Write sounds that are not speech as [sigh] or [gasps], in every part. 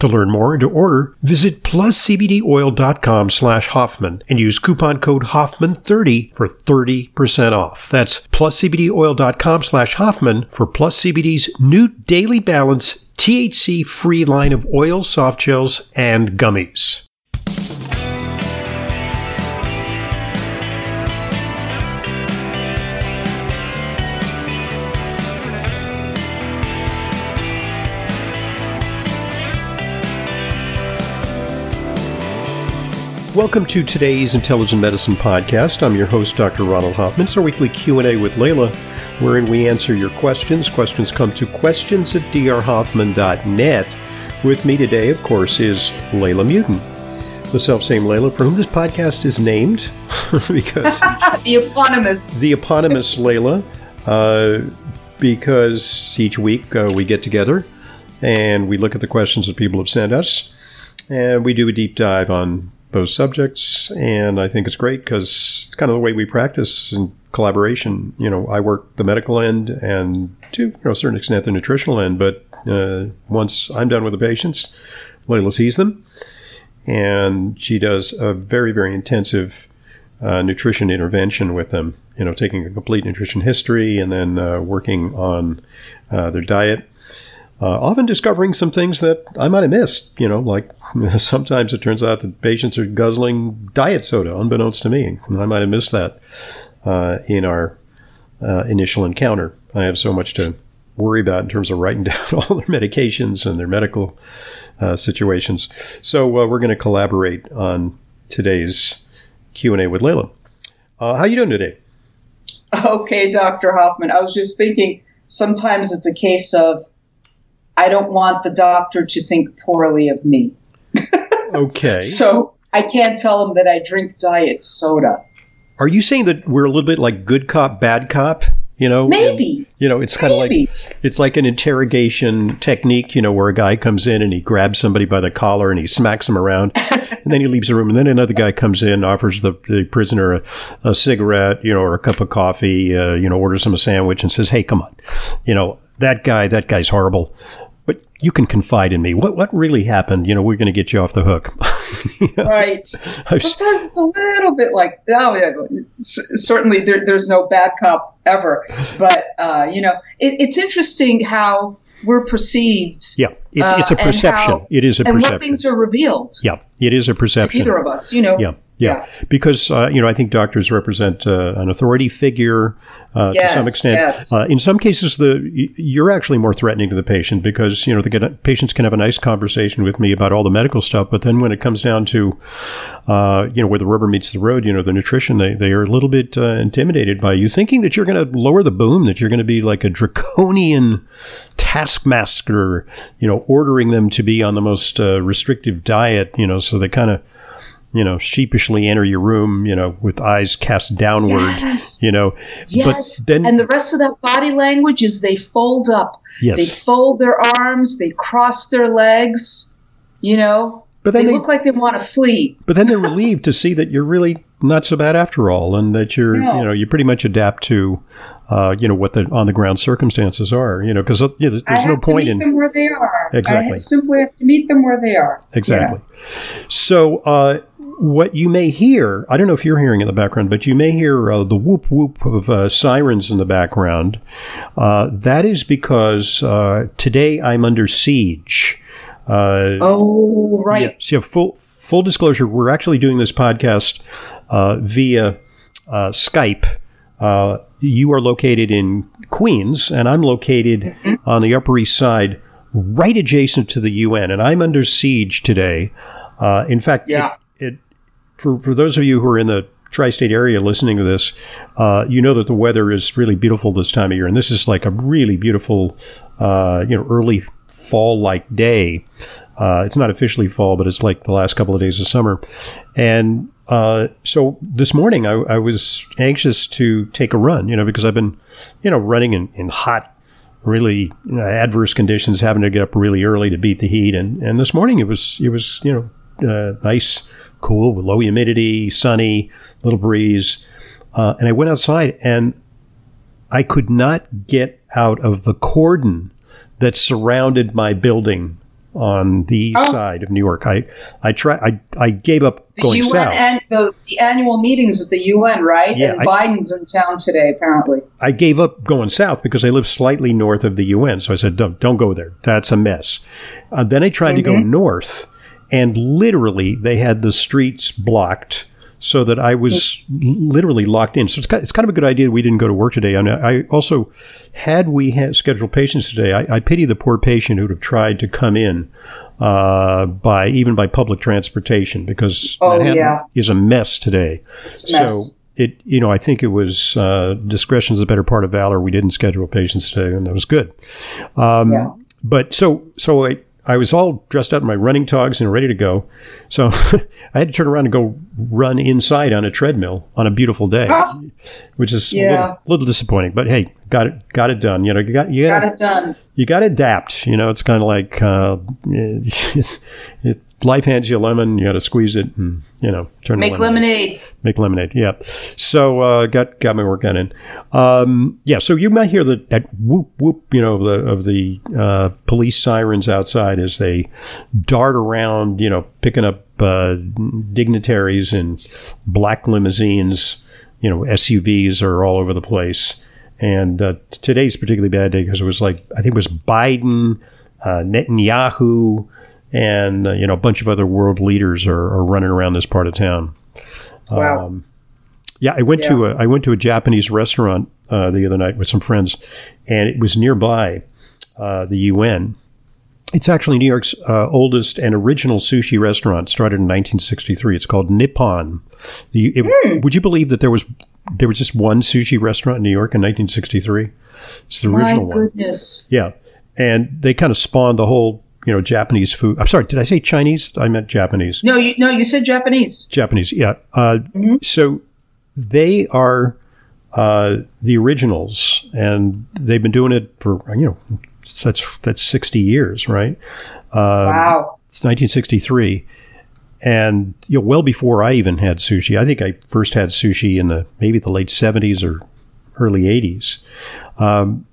To learn more and to order, visit pluscbdoil.com slash Hoffman and use coupon code Hoffman30 for 30% off. That's pluscbdoil.com slash Hoffman for Plus CBD's new Daily Balance THC free line of oils, soft gels, and gummies. Welcome to today's Intelligent Medicine podcast. I'm your host, Dr. Ronald Hoffman. It's our weekly Q&A with Leyla, wherein we answer your questions. Questions come to questions at drhoffman.net. With me today, of course, is Leyla Muedin, the self-same Leyla for whom this podcast is named, [laughs] because [laughs] the eponymous, the eponymous Leyla, uh, because each week uh, we get together and we look at the questions that people have sent us, and we do a deep dive on those subjects. And I think it's great because it's kind of the way we practice in collaboration. You know, I work the medical end and to you know, a certain extent the nutritional end. But uh, once I'm done with the patients, Leyla sees them. And she does a very, very intensive uh, nutrition intervention with them. You know, taking a complete nutrition history and then uh, working on uh, their diet uh, often discovering some things that I might have missed. You know, like [laughs] sometimes it turns out that patients are guzzling diet soda, unbeknownst to me, and I might have missed that uh, in our uh, initial encounter. I have so much to worry about in terms of writing [laughs] down all their medications and their medical uh, situations. So uh, we're going to collaborate on today's Q and A with Leyla. Uh, how you doing today? Okay, Dr. Hoffman. I was just thinking sometimes it's a case of I don't want the doctor to think poorly of me. [laughs] okay. So I can't tell him that I drink diet soda. Are you saying that we're a little bit like good cop, bad cop? You know, maybe. And, you know, it's kind of like it's like an interrogation technique. You know, where a guy comes in and he grabs somebody by the collar and he smacks him around, [laughs] and then he leaves the room, and then another guy comes in, offers the, the prisoner a, a, cigarette, you know, or a cup of coffee, uh, you know, orders him a sandwich, and says, "Hey, come on, you know, that guy, that guy's horrible you can confide in me. What what really happened? You know, we're going to get you off the hook. [laughs] right. Sometimes it's a little bit like oh, certainly there, there's no bad cop ever, but uh, you know, it, it's interesting how we're perceived. Yeah, it's, it's a uh, perception. How, it is a and perception. what things are revealed. Yeah, it is a perception. either of us, you know. Yeah. Yeah, yeah. because uh, you know I think doctors represent uh, an authority figure uh, yes, to some extent. Yes. Uh, in some cases, the you're actually more threatening to the patient because you know the patients can have a nice conversation with me about all the medical stuff, but then when it comes down to uh, you know where the rubber meets the road, you know the nutrition, they they are a little bit uh, intimidated by you thinking that you're going to lower the boom, that you're going to be like a draconian taskmaster, you know, ordering them to be on the most uh, restrictive diet, you know, so they kind of you know, sheepishly enter your room, you know, with eyes cast downward, yes. you know. Yes. But then, and the rest of that body language is they fold up. Yes. They fold their arms, they cross their legs, you know. But then they, they look like they want to flee. But then they're relieved to see that you're really not so bad after all, and that you're, you know, you pretty much adapt to, uh, you know, what the on the ground circumstances are, you know, because you know, there's, there's no point in them where they are. Exactly. I simply have to meet them where they are. Exactly. So, uh, what you may hear, I don't know if you're hearing in the background, but you may hear uh, the whoop whoop of uh, sirens in the background. Uh, that is because uh, today I'm under siege. Uh, oh, right. Yeah, so full full disclosure, we're actually doing this podcast uh, via Skype. you are located in Queens, and I'm located mm-hmm. on the Upper East Side, right adjacent to the UN, and I'm under siege today Uh, in fact, Yeah. it, it for for those of you who are in the tri-state area listening to this, uh, you know that the weather is really beautiful this time of year, and this is like a really beautiful, uh, you know, early fall-like day. Uh, it's not officially fall, but it's like the last couple of days of summer, and uh, so this morning I, I was anxious to take a run, you know, because I've been, you know, running in, in hot, really you know, adverse conditions, having to get up really early to beat the heat, and and this morning it was it was you know uh, nice, cool, with low humidity, sunny, little breeze. Uh, and I went outside and I could not get out of the cordon that surrounded my building on the east Oh. side of New York. I I tried. I I gave up The going UN south. and the, the annual meetings at the UN, right? Yeah, and I- Biden's in town today, apparently. I gave up going south because I live slightly north of the UN. So I said, don't, don't go there. That's a mess. Uh, then I tried to go north, and literally they had the streets blocked so that I was literally locked in. So it's kind, it's kind of a good idea we didn't go to work today. And I also, had we had scheduled patients today, I, I pity the poor patient who'd have tried to come in uh, by even by public transportation because Oh, Manhattan yeah. is a mess today. It's a mess. So it, you know, I think it was uh, discretion is the better part of valor. We didn't schedule patients today, and that was good. Um, Yeah. But so, so I, I was all dressed up in my running togs and ready to go. So [laughs] I had to turn around and go run inside on a treadmill on a beautiful day, [gasps] which is a little, little disappointing. But hey, got it, got it done. You know, you got, you got, Got it done. you got to adapt. You know, it's kind of like uh, [laughs] it's, it, life hands you a lemon, you got to squeeze it and you know turn Make lemonade. lemonade. Make lemonade. Yeah. So uh, got got my work done in. Um, yeah. So you might hear the, that whoop whoop, you know, of the of the uh, police sirens outside as they dart around, you know, picking up uh, dignitaries in black limousines. You know, SUVs are all over the place. And uh, today's particularly bad day because it was like I think it was Biden, uh, Netanyahu, and uh, you know a bunch of other world leaders are, are running around this part of town. Wow. Um, yeah, I went to a I went to a Japanese restaurant uh, the other night with some friends, and it was nearby uh, the UN. It's actually New York's uh, oldest and original sushi restaurant. Started in 1963. It's called Nippon. The, it- Would you believe that there was there was just one sushi restaurant in New York in 1963? It's the My original one. goodness. Yeah, and they kind of spawned the whole you know Japanese food. I'm sorry, did I say Chinese? I meant Japanese. No, you no, you said Japanese. Japanese, yeah. Uh, So they are uh, the originals, and they've been doing it for you know that's that's sixty years, right? wow. It's 1963, and you know well before I even had sushi. I think I first had sushi in the maybe the late 70s or early 80s. Um,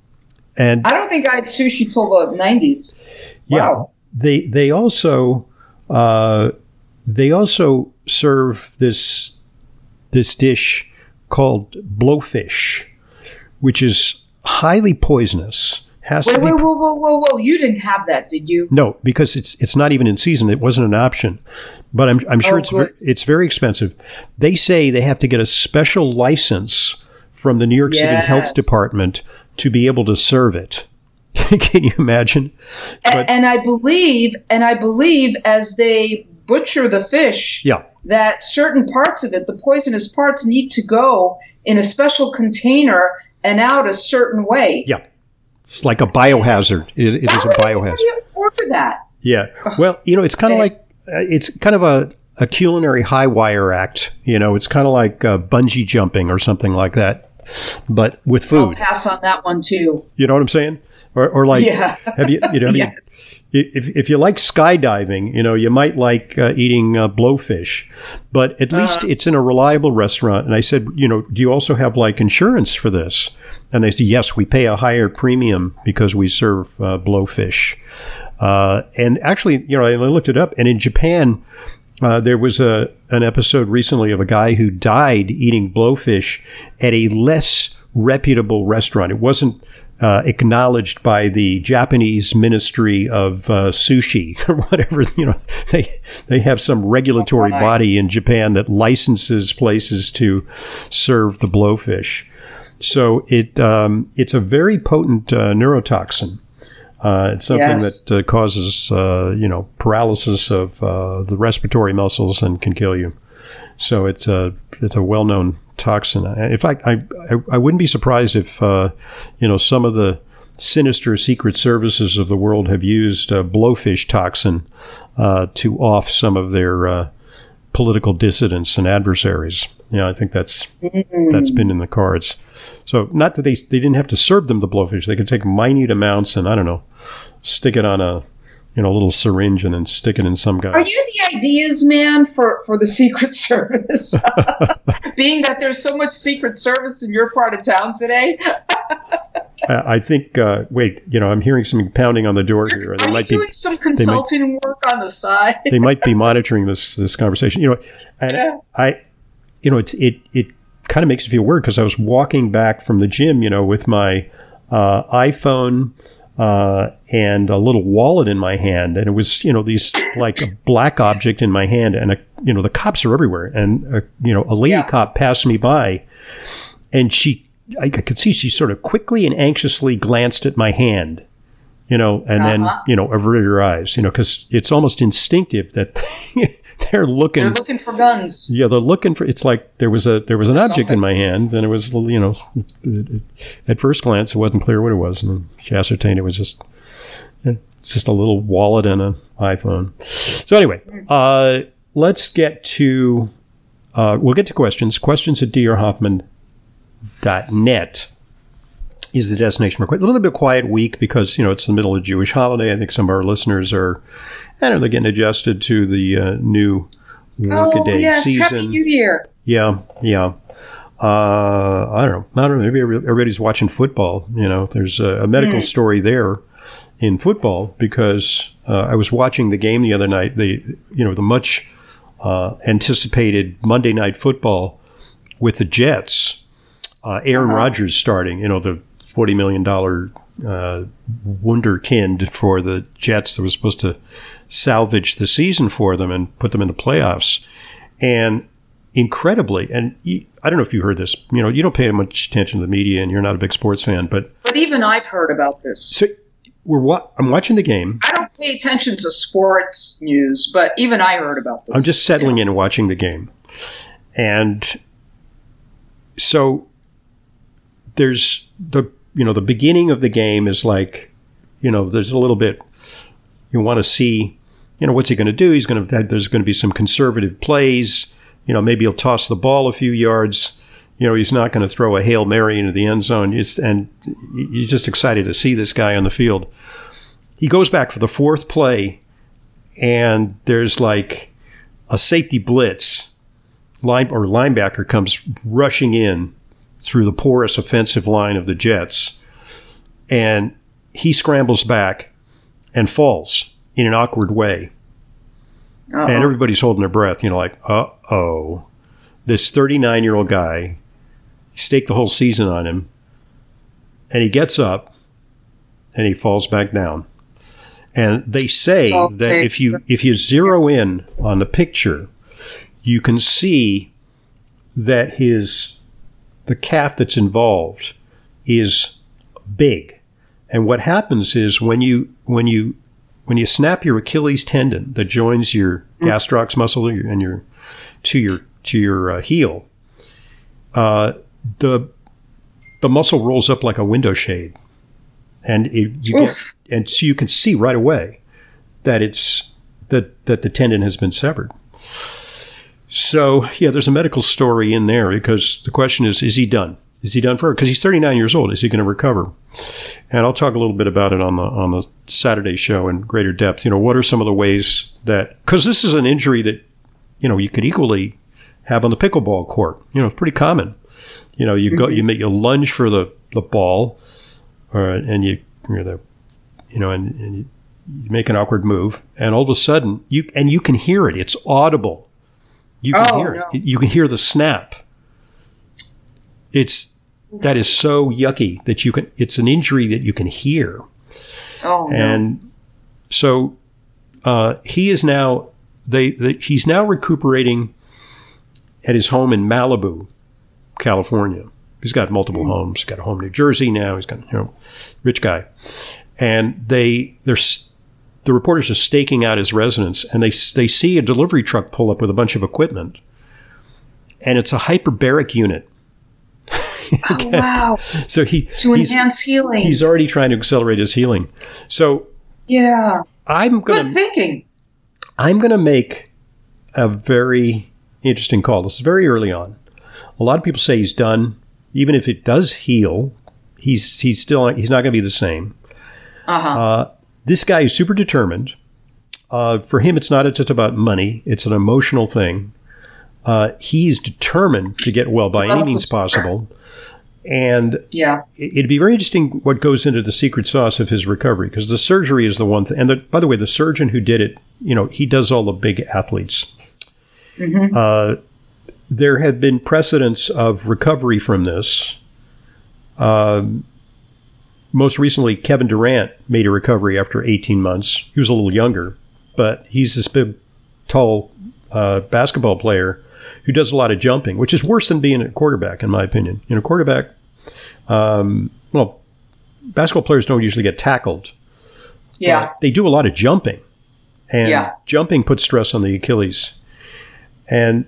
and I don't think I had sushi till the nineties. Yeah, they they also uh, they also serve this this dish called blowfish, which is highly poisonous. Has Wait, to be wait, whoa, whoa, whoa, whoa! You didn't have that, did you? no, because it's it's not even in season. It wasn't an option, but I'm I'm sure Oh, it's ver- it's very expensive. They say they have to get a special license from the New York City Health Department to be able to serve it. [laughs] Can you imagine? A- But- and I believe, and I believe, as they butcher the fish, Yeah. that certain parts of it, the poisonous parts, need to go in a special container and out a certain way. Yeah. It's like a biohazard. It, it is a biohazard. do you order that? Yeah. Well, you know, it's kind of like uh, it's kind of a, a culinary high wire act. You know, it's kind of like uh, bungee jumping or something like that, but with I'll food. pass on that one too. You know what I'm saying? Or, or like, Yeah. have you, you know, have you- [laughs] yes. if, if you like skydiving, you know, you might like uh, eating uh, blowfish, but at least it's in a reliable restaurant. And I said, you know, do you also have like insurance for this? And they said, yes, we pay a higher premium because we serve uh, blowfish. Uh, and actually, you know, I looked it up, and in Japan, uh, there was a an episode recently of a guy who died eating blowfish at a less reputable restaurant. It wasn't uh, acknowledged by the Japanese Ministry of uh, Sushi [laughs] or whatever. You know, they they have some regulatory body in Japan that licenses places to serve the blowfish. So it um, it's a very potent uh, neurotoxin. Uh, it's something Yes. that uh, causes, uh, you know, paralysis of uh, the respiratory muscles and can kill you. So it's a it's a well known toxin. In fact, I, I I wouldn't be surprised if uh, you know some of the sinister secret services of the world have used uh, blowfish toxin uh, to off some of their uh, political dissidents and adversaries. Yeah, I think that's that's been in the cards. So not that they they didn't have to serve them the blowfish; they could take minute amounts and I don't know, stick it on a you know a little syringe and then stick it in some guy. Are you the ideas man for, for the [laughs] Secret Service? [laughs] Being that there's so much Secret Service in your part of town today, [laughs] I think. Uh, wait, you know, I'm hearing some pounding on the door here. are They you might be doing some consulting work on the side? they might be monitoring this this conversation. You know, and Yeah. I, you know, it's it it kind of makes me feel weird because I was walking back from the gym, you know, with my uh, iPhone uh, and a little wallet in my hand, and it was you know these like a black object in my hand, and a you know the cops are everywhere, and a, you know a lady Yeah. cop passed me by, and she I, I could see she sort of quickly and anxiously glanced at my hand. You know, and then Uh-huh. you know averted her eyes. You know, because it's almost instinctive that [laughs] [laughs] they're looking They're looking for guns. yeah, they're looking for. It's like there was a there was an object in my hand, and it was you know, at first glance it wasn't clear what it was, and she ascertained it was just it's just a little wallet and an iPhone. So anyway, uh, let's get to uh, we'll get to questions. Questions at drhoffman.net is the destination for a little bit quiet week because you know it's the middle of Jewish holiday. I think some of our listeners are, I don't know, they're getting adjusted to the uh, new Oh workaday yes, season. Happy New Year. Yeah, yeah. Uh, I don't know. I don't know. Maybe everybody's watching football. You know, there's a, a medical story there in football because uh, I was watching the game the other night. The you know the much uh, anticipated Monday night football with the Jets. Uh, Aaron Uh-huh. Rodgers starting. You know the forty million dollar uh, wunderkind for the Jets that was supposed to salvage the season for them and put them in the playoffs. And incredibly, and I don't know if you heard this. You know, you don't pay much attention to the media, and you're not a big sports fan, but But even I've heard about this. so we're wa- I'm watching the game. I don't pay attention to sports news, but even I heard about this. I'm just settling in and watching the game, and so there's the you know the beginning of the game is like you know there's a little bit you want to see you know what's he going to do? He's going to there's going to be some conservative plays. You know maybe he'll toss the ball a few yards. You know he's not going to throw a hail mary into the end zone. It's, and you're just excited to see this guy on the field. He goes back for the fourth play and there's like a safety blitz. Line or linebacker comes rushing in through the porous offensive line of the Jets, and he scrambles back and falls in an awkward way, Uh-oh. and everybody's holding their breath. You know, like, uh oh, this 39 year old guy staked the whole season on him, and he gets up and he falls back down. And they say that if you if you zero in on the picture, you can see that his the calf that's involved is big. And what happens is when you when you when you snap your Achilles tendon that joins your gastrocs muscle and your to your to your uh, heel, uh, the the muscle rolls up like a window shade, and it, you get, and so you can see right away that it's that that the tendon has been severed. So yeah, there's a medical story in there because the question is: Is he done? Is he done for? Because he's 39 years old. Is he going to recover? And I'll talk a little bit about it on the on the Saturday show in greater depth. You know, what are some of the ways that because this is an injury that you know you could equally have on the pickleball court. You know, it's pretty common. You know, you go mm-hmm. you make you lunge for the the ball, or and you you know, the, you know and, and you make an awkward move, and all of a sudden you and you can hear it. It's audible. You can Oh, hear no. it. You can hear the snap. It's that is so yucky that you can. It's an injury that you can hear. Oh, no. And so uh, he is now they, they he's now recuperating at his home in Malibu, California. He's got multiple homes. He's got a home in New Jersey now. He's got you know, rich guy, and they they're the reporters are staking out his residence, and they they see a delivery truck pull up with a bunch of equipment, and it's a hyperbaric unit. [laughs] oh, wow! So he to enhance healing. He's already trying to accelerate his healing. So yeah, I'm gonna good thinking. I'm gonna make a very interesting call. This is very early on. A lot of people say he's done. Even if it does heal, he's he's still he's not going to be the same. Uh-huh. Uh, this guy is super determined. Uh, for him, it's not just about money; it's an emotional thing. Uh, he's determined to get well by any means possible. And yeah, it'd be very interesting what goes into the secret sauce of his recovery because the surgery is the one thing. And the, by the way, the surgeon who did it, you know, he does all the big athletes. Mm-hmm. Uh, there have been precedents of recovery from this. Um, most recently, Kevin Durant made a recovery after 18 months. He was a little younger, but he's this big, tall uh, basketball player who does a lot of jumping, which is worse than being a quarterback, in my opinion. You know, quarterback, um, well, basketball players don't usually get tackled. Yeah. They do a lot of jumping. And yeah. jumping puts stress on the Achilles. And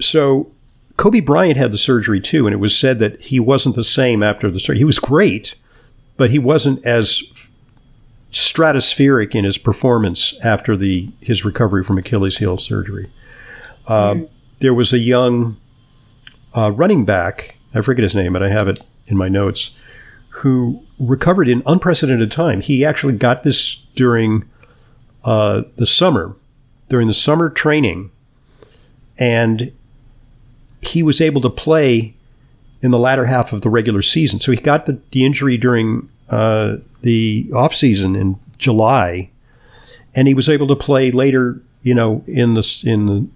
so Kobe Bryant had the surgery too, and it was said that he wasn't the same after the surgery. He was great, but he wasn't as stratospheric in his performance after the his recovery from Achilles heel surgery. Uh, mm-hmm. There was a young uh, running back, I forget his name, but I have it in my notes, who recovered in unprecedented time. He actually got this during uh, the summer, during the summer training, and he was able to play in the latter half of the regular season. So he got the, the injury during uh, the off season in July, and he was able to play later. You know, in the in the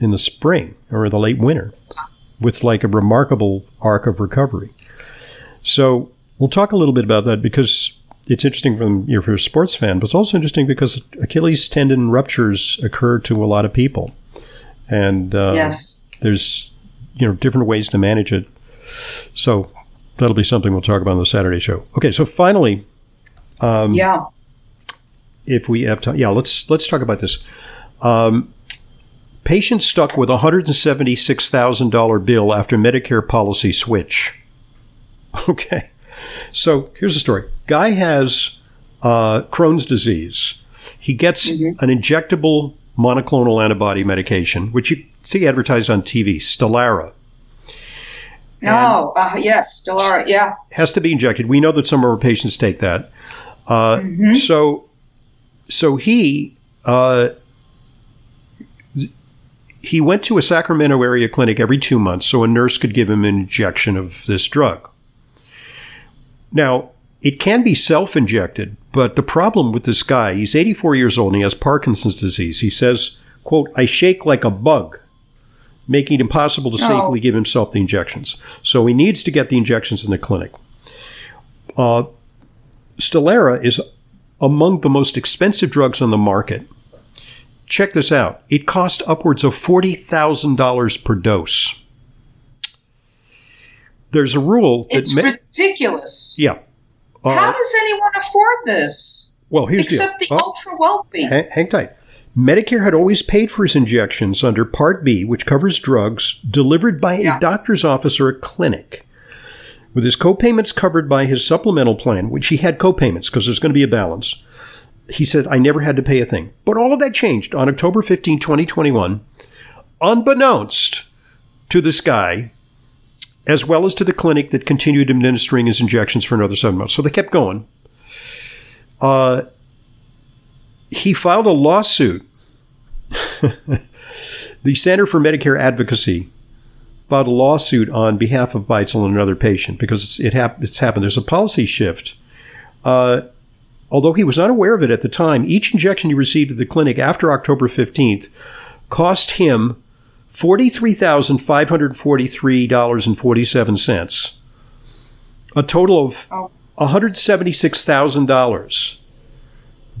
in the spring or the late winter, with like a remarkable arc of recovery. So we'll talk a little bit about that because it's interesting from you know, for a sports fan, but it's also interesting because Achilles tendon ruptures occur to a lot of people, and uh, yes, there's you know different ways to manage it. So that'll be something we'll talk about on the Saturday show. Okay, so finally, um, yeah, if we have time, yeah, let's let's talk about this. Um, patient stuck with a hundred and seventy six thousand dollar bill after Medicare policy switch. [laughs] Okay, so here's the story. Guy has uh, Crohn's disease. He gets mm-hmm. an injectable monoclonal antibody medication, which you see advertised on TV, Stelara. Oh, uh, yes, Stelara, yeah. Has to be injected. We know that some of our patients take that. Uh, mm-hmm. So, so he uh, he went to a Sacramento area clinic every two months, so a nurse could give him an injection of this drug. Now, it can be self-injected, but the problem with this guy, he's 84 years old and he has Parkinson's disease. He says, quote, I shake like a bug making it impossible to safely give himself the injections. So he needs to get the injections in the clinic. Uh, Stelara is among the most expensive drugs on the market. Check this out. It costs upwards of $40,000 per dose. There's a rule that. It's ridiculous. Yeah. Uh, How does anyone afford this? Well, here's Except the, the oh, ultra wealthy. Hang, hang tight. Medicare had always paid for his injections under Part B, which covers drugs delivered by yeah. a doctor's office or a clinic. With his copayments covered by his supplemental plan, which he had copayments because there's going to be a balance, he said, I never had to pay a thing. But all of that changed on October 15, 2021, unbeknownst to this guy, as well as to the clinic that continued administering his injections for another seven months. So they kept going. Uh, he filed a lawsuit. [laughs] the Center for Medicare Advocacy filed a lawsuit on behalf of Beitzel and another patient because it hap- it's happened. There's a policy shift. Uh, although he was unaware of it at the time, each injection he received at the clinic after October 15th cost him $43,543.47, a total of $176,000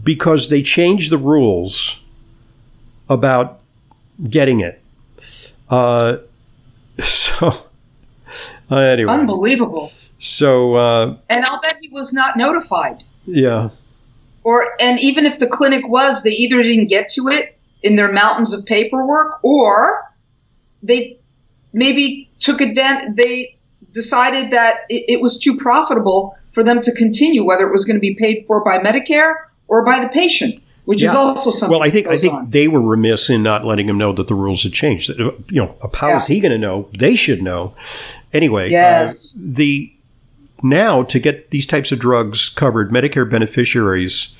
because they changed the rules about getting it. Uh, [laughs] so, uh, anyway. Unbelievable. So, uh, and I'll bet he was not notified. Yeah. Or and even if the clinic was, they either didn't get to it in their mountains of paperwork, or they maybe took advantage. They decided that it, it was too profitable for them to continue, whether it was going to be paid for by Medicare or by the patient which yeah. is also something. Well, I think I think on. they were remiss in not letting him know that the rules had changed. You know, how yeah. is he going to know? They should know. Anyway, uh, yes. Uh, the now to get these types of drugs covered, Medicare beneficiaries.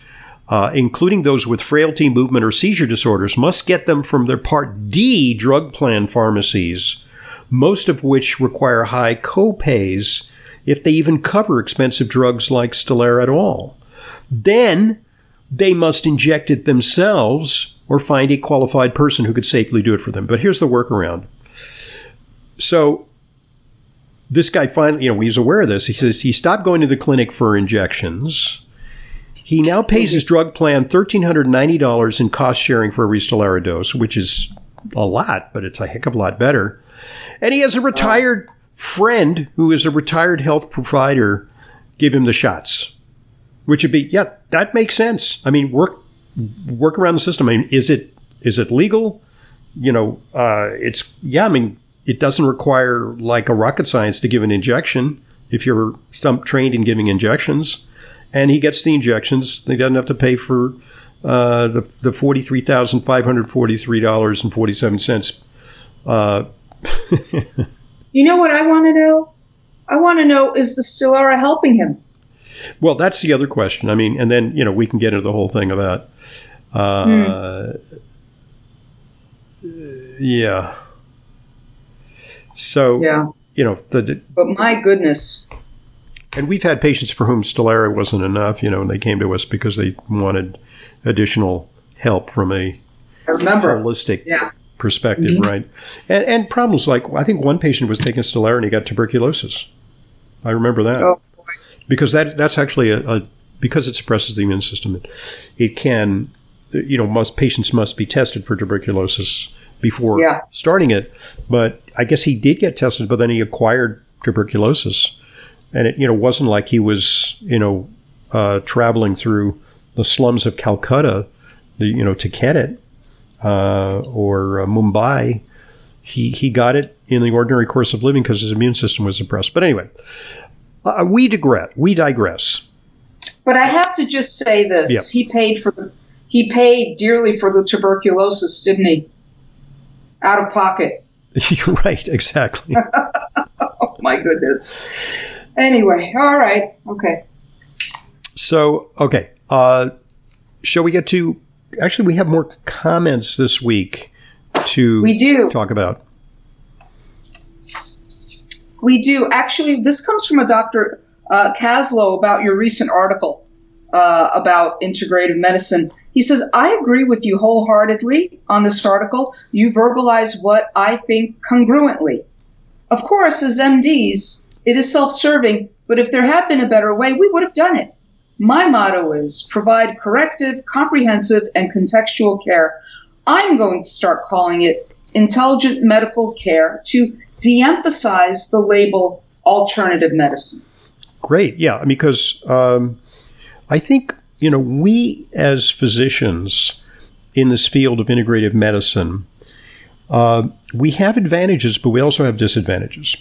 Uh, including those with frailty, movement, or seizure disorders, must get them from their Part D drug plan pharmacies, most of which require high copays if they even cover expensive drugs like Stelara at all. Then they must inject it themselves or find a qualified person who could safely do it for them. But here's the workaround. So this guy finally, you know, he's aware of this. He says he stopped going to the clinic for injections. He now pays his drug plan $1,390 in cost sharing for every Stelara dose, which is a lot, but it's a heck of a lot better. And he has a retired friend who is a retired health provider give him the shots, which would be, yeah, that makes sense. I mean, work work around the system. I mean, is it is it legal? You know, uh, it's yeah. I mean, it doesn't require like a rocket science to give an injection if you're trained in giving injections, and he gets the injections. He doesn't have to pay for uh, the the forty three thousand five hundred forty three dollars and forty seven cents. Uh, [laughs] you know what I want to know? I want to know is the Stelara helping him? Well, that's the other question. I mean, and then you know we can get into the whole thing about, uh, mm. yeah. So yeah, you know the. But my goodness. And we've had patients for whom Stelara wasn't enough, you know, and they came to us because they wanted additional help from a I remember. holistic yeah. perspective, mm-hmm. right? And, and problems like I think one patient was taking Stelara and he got tuberculosis. I remember that. Oh because that that's actually a, a because it suppresses the immune system. It, it, can, you know, most patients must be tested for tuberculosis before yeah. starting it. But I guess he did get tested, but then he acquired tuberculosis, and it you know wasn't like he was you know uh, traveling through the slums of Calcutta, you know, to get it uh, or uh, Mumbai. He he got it in the ordinary course of living because his immune system was suppressed. But anyway, uh, we digress. We digress. But I have to just say this: yep. he paid for the he paid dearly for the tuberculosis, didn't he? Out of pocket. You're [laughs] [laughs] right. Exactly. [laughs] oh my goodness. Anyway, all right. Okay. So okay. Uh, shall we get to? Actually, we have more comments this week to we do talk about. We do. Actually, this comes from a Dr. Uh, Kaslow about your recent article uh, about integrative medicine. He says, I agree with you wholeheartedly on this article. You verbalize what I think congruently. Of course, as MDs, it is self serving, but if there had been a better way, we would have done it. My motto is provide corrective, comprehensive, and contextual care. I'm going to start calling it intelligent medical care to de emphasize the label alternative medicine. Great. Yeah. Because um, I think, you know, we as physicians in this field of integrative medicine, uh, we have advantages, but we also have disadvantages.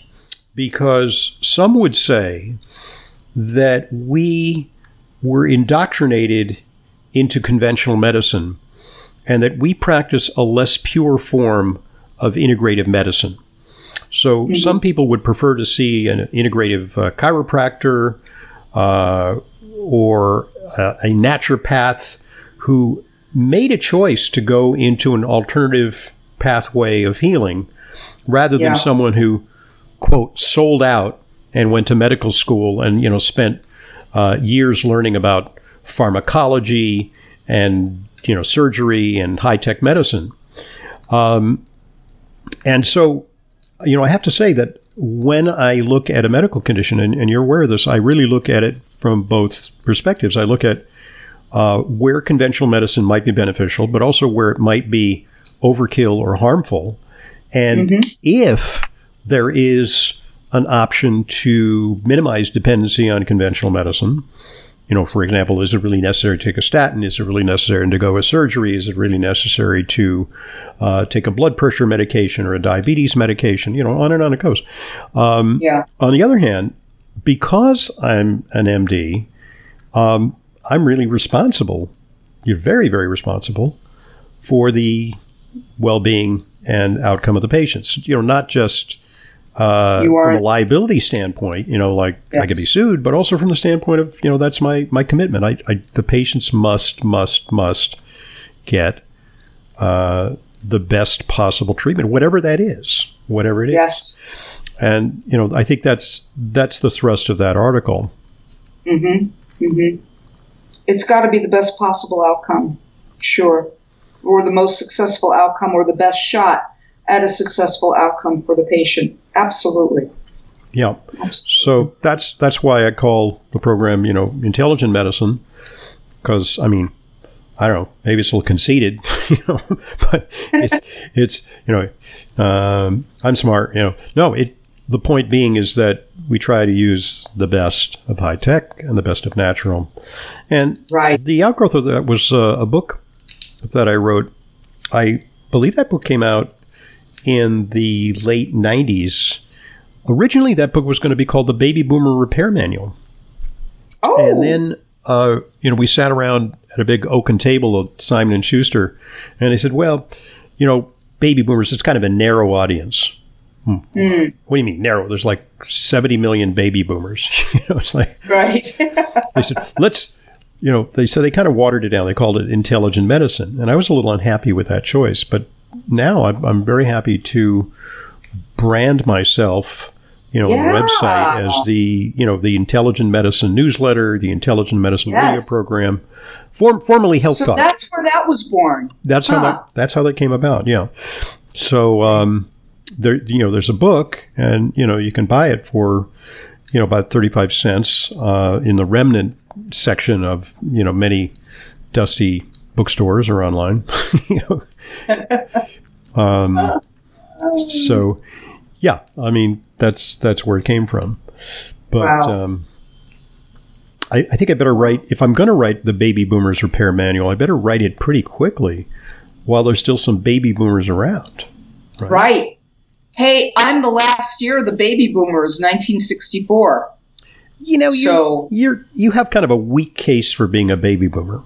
Because some would say that we were indoctrinated into conventional medicine and that we practice a less pure form of integrative medicine. So mm-hmm. some people would prefer to see an integrative uh, chiropractor uh, or uh, a naturopath who made a choice to go into an alternative pathway of healing rather than someone who quote sold out and went to medical school and you know spent uh, years learning about pharmacology and you know surgery and high tech medicine. Um, and so you know, I have to say that when I look at a medical condition, and, and, you're aware of this, I really look at it from both perspectives. I look at uh, where conventional medicine might be beneficial, but also where it might be overkill or harmful. And mm-hmm. if there is an option to minimize dependency on conventional medicine, you know, for example, is it really necessary to take a statin? Is it really necessary to go a surgery? Is it really necessary to uh, take a blood pressure medication or a diabetes medication? You know, on and on it goes. Um, yeah. On the other hand, because I'm an MD, um, I'm really responsible. You're very, very responsible for the well-being and outcome of the patients. You know, not just uh, from a liability standpoint, you know, like yes. I could be sued, but also from the standpoint of, you know, that's my, my commitment. I, I the patients must, must, must get uh, the best possible treatment, whatever that is, whatever it is. Yes. And, you know, I think that's, that's the thrust of that article. Mm-hmm. Mm-hmm. It's got to be the best possible outcome. Sure. Or the most successful outcome or the best shot at a successful outcome for the patient. Absolutely. Yeah. So that's that's why I call the program, you know, intelligent medicine, because I mean, I don't know, maybe it's a little conceited, [laughs] you know, but it's [laughs] it's you know, um, I'm smart, you know. No, it. The point being is that we try to use the best of high tech and the best of natural, and right. the outgrowth of that was uh, a book that I wrote. I believe that book came out in the late 90s. Originally, that book was going to be called The Baby Boomer Repair Manual. Oh. And then, uh, you know, we sat around at a big oaken table of Simon and Schuster, and they said, well, you know, baby boomers, it's kind of a narrow audience. Hmm. Mm. What do you mean narrow? There's like 70 million baby boomers. [laughs] you know, it's like right. [laughs] they said, let's, you know, they said they kind of watered it down. They called it intelligent medicine, and I was a little unhappy with that choice. But now I'm, I'm very happy to brand myself you know, yeah. on the website as the, you know, the Intelligent Medicine newsletter, the Intelligent Medicine yes. radio program, form, formerly Health so Talk. that's where that was born. That's huh. how that, that's how that came about. Yeah. So, um, there, you know, there's a book and, you know, you can buy it for, you know, about 35 cents, uh, in the remnant section of, you know, many dusty bookstores or online. [laughs] [laughs] um, so, yeah, I mean that's that's where it came from. But wow. um, I, I, think I better write if I'm going to write the baby boomers repair manual. I better write it pretty quickly while there's still some baby boomers around. Right. right. Hey, I'm the last year of the baby boomers, 1964. You know, so, you're, you're you have kind of a weak case for being a baby boomer.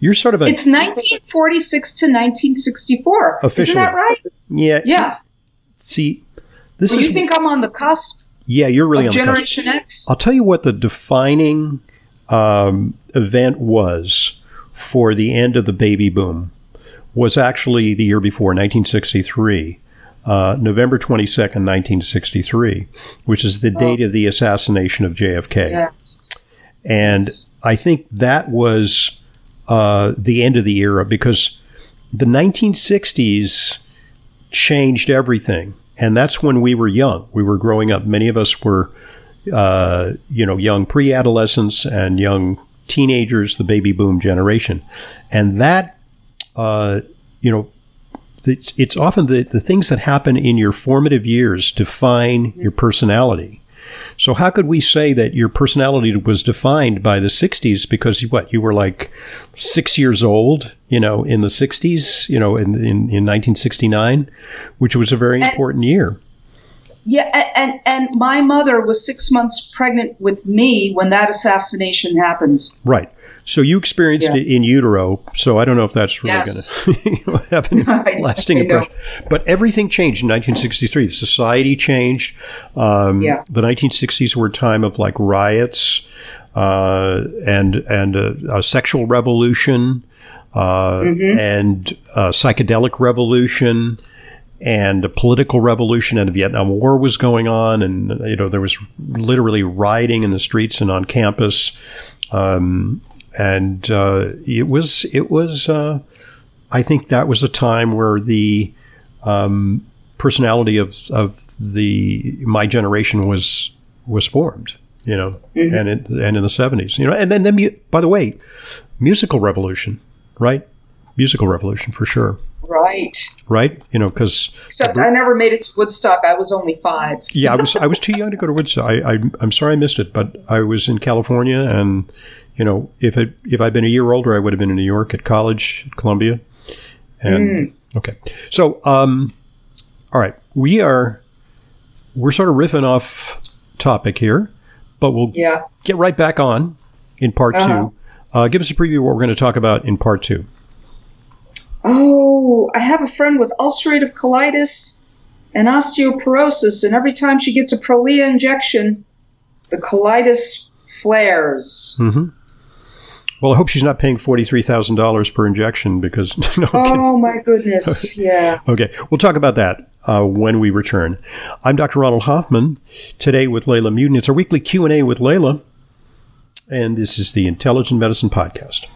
You're sort of a. It's 1946 to 1964. Officially. Isn't that right? Yeah. Yeah. See, this well, is. You think I'm on the cusp? Yeah, you're really on Generation the cusp. Generation X. I'll tell you what the defining um, event was for the end of the baby boom was actually the year before, 1963. Uh, November 22nd, 1963, which is the oh. date of the assassination of JFK. Yes. And yes. I think that was uh, the end of the era because the 1960s changed everything. And that's when we were young. We were growing up. Many of us were, uh, you know, young pre adolescents and young teenagers, the baby boom generation. And that, uh, you know, it's, it's often the, the things that happen in your formative years define your personality. So how could we say that your personality was defined by the 60s because what you were like 6 years old, you know, in the 60s, you know, in in, in 1969, which was a very and, important year. Yeah, and and my mother was 6 months pregnant with me when that assassination happened. Right. So you experienced yeah. it in utero. So I don't know if that's really yes. [laughs] going to have any [laughs] lasting impression. But everything changed in 1963. Society changed. Um, yeah. The 1960s were a time of like riots uh, and and a, a, sexual revolution uh, mm-hmm. and a psychedelic revolution and a political revolution and the Vietnam War was going on, and you know there was literally rioting in the streets and on campus. Um, and uh, it was it was uh, I think that was a time where the um, personality of of the my generation was was formed, you know, mm-hmm. and it, and in the seventies, you know, and then then by the way, musical revolution, right? Musical revolution for sure. Right. Right. You know, because except I never made it to Woodstock. I was only five. yeah, I was I was too young to go to Woodstock. I, I am sorry I missed it, but I was in California and you know, if it, if I'd been a year older, I would have been in New York at college, at Columbia. And mm. okay, so um, all right, we are we're sort of riffing off topic here, but we'll yeah. get right back on in part uh-huh. two. Uh, give us a preview of what we're going to talk about in part two. Oh, I have a friend with ulcerative colitis and osteoporosis, and every time she gets a Prolia injection, the colitis flares. Mm-hmm. Well, I hope she's not paying forty-three thousand dollars per injection because. [laughs] No, oh my goodness! [laughs] Yeah. okay, we'll talk about that uh, when we return. I'm Dr. Ronald Hoffman. Today with Leyla Muedin. It's our weekly Q and A with Leyla, and this is the Intelligent Medicine Podcast.